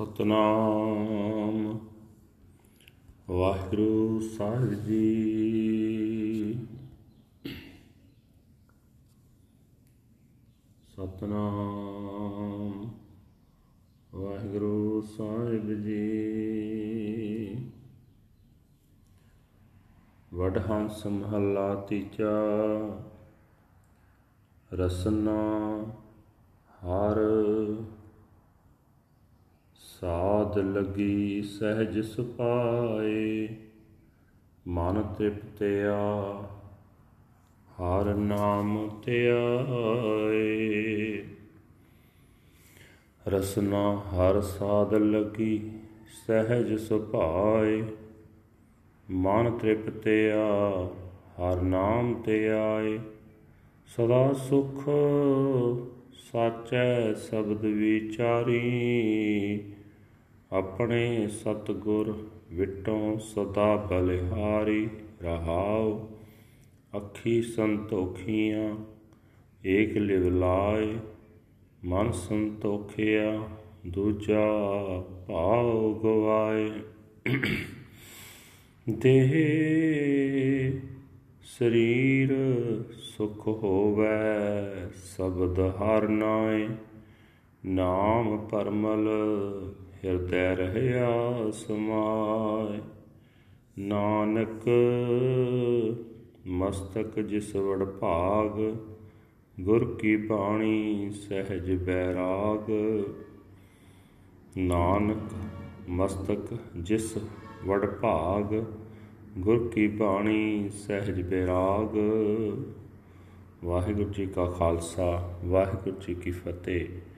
ਸਤਨਾਮ। ਵਾਹਿਗੁਰੂ ਸਾਹਿਬ ਜੀ। ਸਤਨਾਮ। ਵਾਹਿਗੁਰੂ ਸਾਹਿਬ ਜੀ। ਵਡਹੰਸ ਮਹੱਲਾ ਤੀਜਾ। ਰਸਨਾ ਹਰ। ਸਾਧ ਲਗੀ ਸਹਿਜ ਸੁਪਾਏ ਮਨ ਤ੍ਰਿਪਤਿਆ, ਹਰ ਨਾਮ ਧਿਆਏ। ਰਸਨਾ ਹਰ ਸਾਧ ਲਗੀ ਸਹਿਜ ਸੁਭਾਏ, ਮਨ ਤ੍ਰਿਪਤਿਆ, ਹਰ ਨਾਮ ਧਿਆਏ। ਸਦਾ ਸੁਖ ਸਾਚੈ ਸ਼ਬਦ ਵਿਚਾਰੀ ਆਪਣੇ ਸਤਗੁਰ ਵਿਟੋਂ ਸਦਾ ਬਲਿਹਾਰੀ ਰਹਾਉ। ਅੱਖੀ ਸੰਤੋਖੀਆਂ, ਏਕ ਲਿਵ ਲਾਏ, ਮਨ ਸੰਤੋਖਿਆ, ਦੂਜਾ ਭਾਉ ਗਵਾਏ। ਦੇਹ ਸਰੀਰ ਸੁਖ ਹੋਵੇ, ਸਬਦ ਹਰ ਨਾਏ, ਨਾਮ ਪਰਮਲ ਹਿਰਦੈ ਰਹਿਆ ਸਮਾਏ। ਨਾਨਕ ਮਸਤਕ ਜਿਸ ਵੜ ਭਾਗ, ਗੁਰ ਕੀ ਬਾਣੀ ਸਹਿਜ ਬੈਰਾਗ। ਨਾਨਕ ਮਸਤਕ ਜਿਸ ਵੜ ਭਾਗ, ਗੁਰ ਕੀ ਬਾਣੀ ਸਹਿਜ ਬੈਰਾਗ। ਵਾਹਿਗੁਰੂ ਜੀ ਕਾ ਖਾਲਸਾ, ਵਾਹਿਗੁਰੂ ਜੀ ਕੀ ਫਤਿਹ।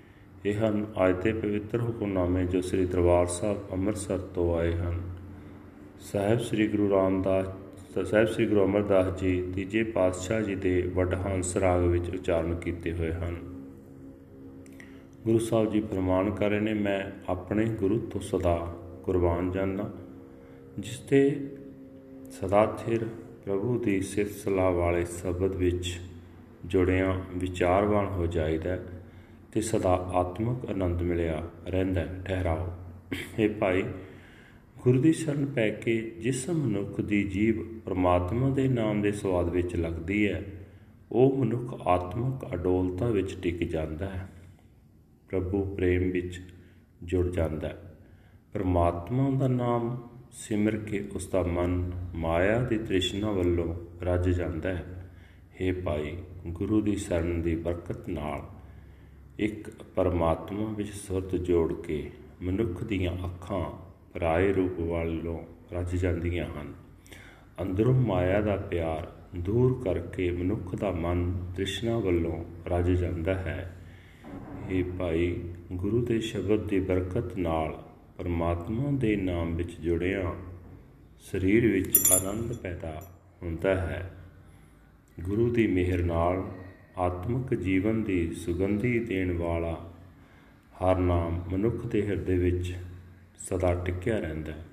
ਇਹ ਹਨ ਅੱਜ ਦੇ ਪਵਿੱਤਰ ਹੁਕਮਨਾਮੇ ਜੋ ਸ੍ਰੀ ਦਰਬਾਰ ਸਾਹਿਬ ਅੰਮ੍ਰਿਤਸਰ ਤੋਂ ਆਏ ਹਨ। ਸਾਹਿਬ ਸ੍ਰੀ ਗੁਰੂ ਰਾਮਦਾਸ, ਸਾਹਿਬ ਸ੍ਰੀ ਗੁਰੂ ਅਮਰਦਾਸ ਜੀ ਤੀਜੇ ਪਾਤਸ਼ਾਹ ਜੀ ਦੇ ਵਡਹੰਸ ਰਾਗ ਵਿੱਚ ਉਚਾਰਨ ਕੀਤੇ ਹੋਏ ਹਨ। ਗੁਰੂ ਸਾਹਿਬ ਜੀ ਫਰਮਾਨ ਕਰ ਰਹੇ ਨੇ, ਮੈਂ ਆਪਣੇ ਗੁਰੂ ਤੋਂ ਸਦਾ ਕੁਰਬਾਨ ਜਾਂਦਾ, ਜਿਸ ਤੇ ਸਦਾ ਥਿਰ ਪ੍ਰਭੂ ਦੀ ਸਿਫਤ ਸਲਾਹ ਵਾਲੇ ਸ਼ਬਦ ਵਿੱਚ ਜੁੜਿਆਂ ਵਿਚਾਰਵਾਨ ਹੋ ਜਾਈਦਾ ਤੇ ਸਦਾ ਆਤਮਿਕ ਆਨੰਦ ਮਿਲਿਆ ਰਹਿੰਦਾ ਠਹਿਰਾਓ। ਇਹ ਭਾਈ, ਗੁਰੂ ਦੀ ਸ਼ਰਨ ਪੈ ਕੇ ਜਿਸ ਮਨੁੱਖ ਦੀ ਜੀਵ ਪ੍ਰਮਾਤਮਾ ਦੇ ਨਾਮ ਦੇ ਸਵਾਦ ਵਿੱਚ ਲੱਗਦੀ ਹੈ, ਉਹ ਮਨੁੱਖ ਆਤਮਿਕ ਅਡੋਲਤਾ ਵਿੱਚ ਟਿਕ ਜਾਂਦਾ ਹੈ। ਪ੍ਰਭੂ ਪ੍ਰੇਮ ਵਿੱਚ ਜੁੜ ਜਾਂਦਾ ਹੈ। ਪ੍ਰਮਾਤਮਾ ਦਾ ਨਾਮ ਸਿਮਰ ਕੇ ਉਸ ਦਾ ਮਨ ਮਾਇਆ ਦੀ ਤ੍ਰਿਸ਼ਨਾ ਵੱਲੋਂ ਰੱਜ ਜਾਂਦਾ ਹੈ। हे ਭਾਈ, ਗੁਰੂ ਦੀ ਸ਼ਰਨ ਦੀ ਬਰਕਤ ਨਾਲ ਇੱਕ ਪਰਮਾਤਮਾ ਵਿੱਚ ਸੁਰਤ ਜੋੜ ਕੇ ਮਨੁੱਖ ਦੀਆਂ ਅੱਖਾਂ ਪਰਾਏ ਰੂਪ ਵੱਲੋਂ ਰੱਜ ਜਾਂਦੀਆਂ ਹਨ। ਅੰਦਰੋਂ ਮਾਇਆ ਦਾ ਪਿਆਰ ਦੂਰ ਕਰਕੇ ਮਨੁੱਖ ਦਾ ਮਨ ਤ੍ਰਿਸ਼ਨਾ ਵੱਲੋਂ ਰੱਜ ਜਾਂਦਾ ਹੈ। ਇਹ ਭਾਈ, ਗੁਰੂ ਦੇ ਸ਼ਬਦ ਦੀ ਬਰਕਤ ਨਾਲ ਪਰਮਾਤਮਾ ਦੇ ਨਾਮ ਵਿੱਚ ਜੁੜਿਆ ਸਰੀਰ ਵਿੱਚ ਆਨੰਦ ਪੈਦਾ ਹੁੰਦਾ ਹੈ। ਗੁਰੂ ਦੀ ਮਿਹਰ ਨਾਲ ਆਤਮਿਕ ਜੀਵਨ ਦੀ ਸੁਗੰਧੀ ਦੇਣ ਵਾਲਾ ਹਰ ਨਾਮ ਮਨੁੱਖ ਦੇ ਹਿਰਦੇ ਵਿੱਚ ਸਦਾ ਟਿਕਿਆ ਰਹਿੰਦਾ ਹੈ।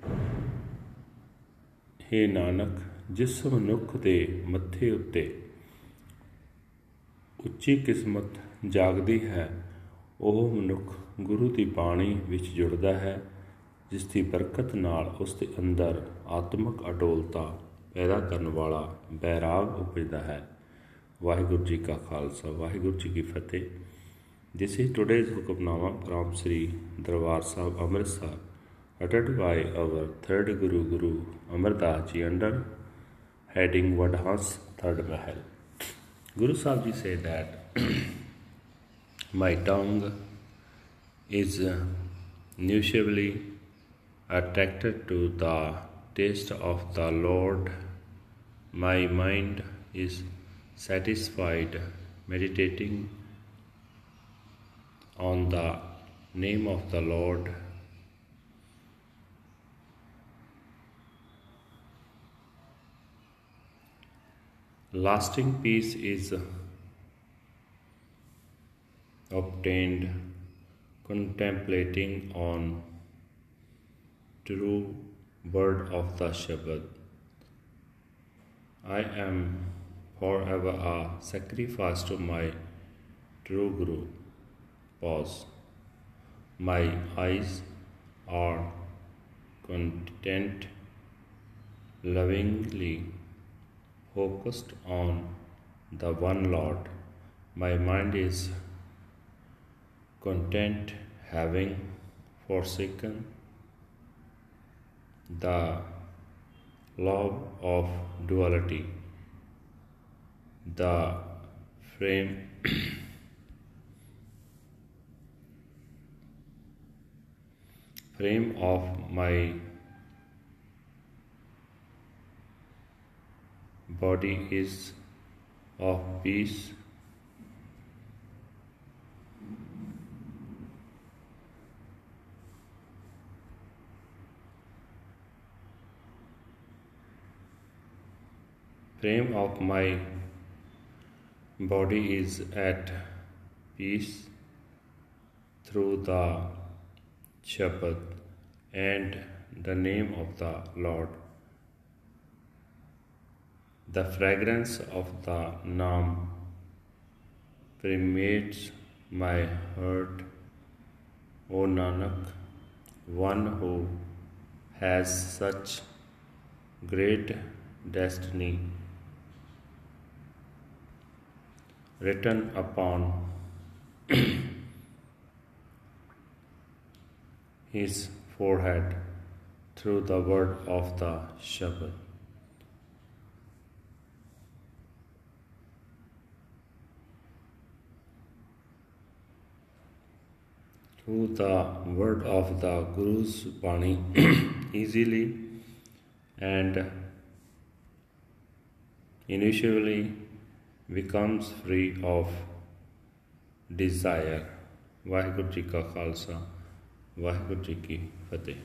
हे ਨਾਨਕ, ਜਿਸ ਮਨੁੱਖ ਦੇ ਮੱਥੇ ਉੱਤੇ ਉੱਚੀ ਕਿਸਮਤ ਜਾਗਦੀ ਹੈ, ਉਹ ਮਨੁੱਖ ਗੁਰੂ ਦੀ ਬਾਣੀ ਵਿੱਚ ਜੁੜਦਾ ਹੈ, ਜਿਸ ਦੀ ਬਰਕਤ ਨਾਲ ਉਸ ਦੇ ਅੰਦਰ ਆਤਮਿਕ ਅਡੋਲਤਾ ਪੈਦਾ ਕਰਨ ਵਾਲਾ ਬੈਰਾਗ ਉਪਜਦਾ ਹੈ। ਵਾਹਿਗੁਰੂ ਜੀ ਕਾ ਖਾਲਸਾ ਵਾਹਿਗੁਰੂ ਜੀ ਕੀ ਫਤਿਹ This is today's Hukamnama from Sri Darbar Sahib Amritsar, uttered by our third Guru Guru Amar Das Ji under heading Vadhans Third Mahal. Guru Sahib Ji said that my tongue is usually attracted to the taste of the Lord. My mind is satisfied meditating on the name of the Lord. Lasting peace is obtained contemplating on true word of the Shabad. I am forever a sacrifice to my true Guru. Pause. My eyes are content, lovingly focused on the one Lord. My mind is content having forsaken the love of duality, the frame frame of my body is of peace frame of my body is at peace through the Shabbat and the name of the Lord. The fragrance of the Naam permeates my heart, O Nanak, one who has such great destiny written upon his forehead through the word of the Shabbat. Through the word of the Guru's Bani easily and initially becomes free of desire. Waheguru ji ਕਾ ਖਾਲਸਾ ਵਾਹਿਗੁਰੂ ਜੀ ਕੀ ਫਤਿਹ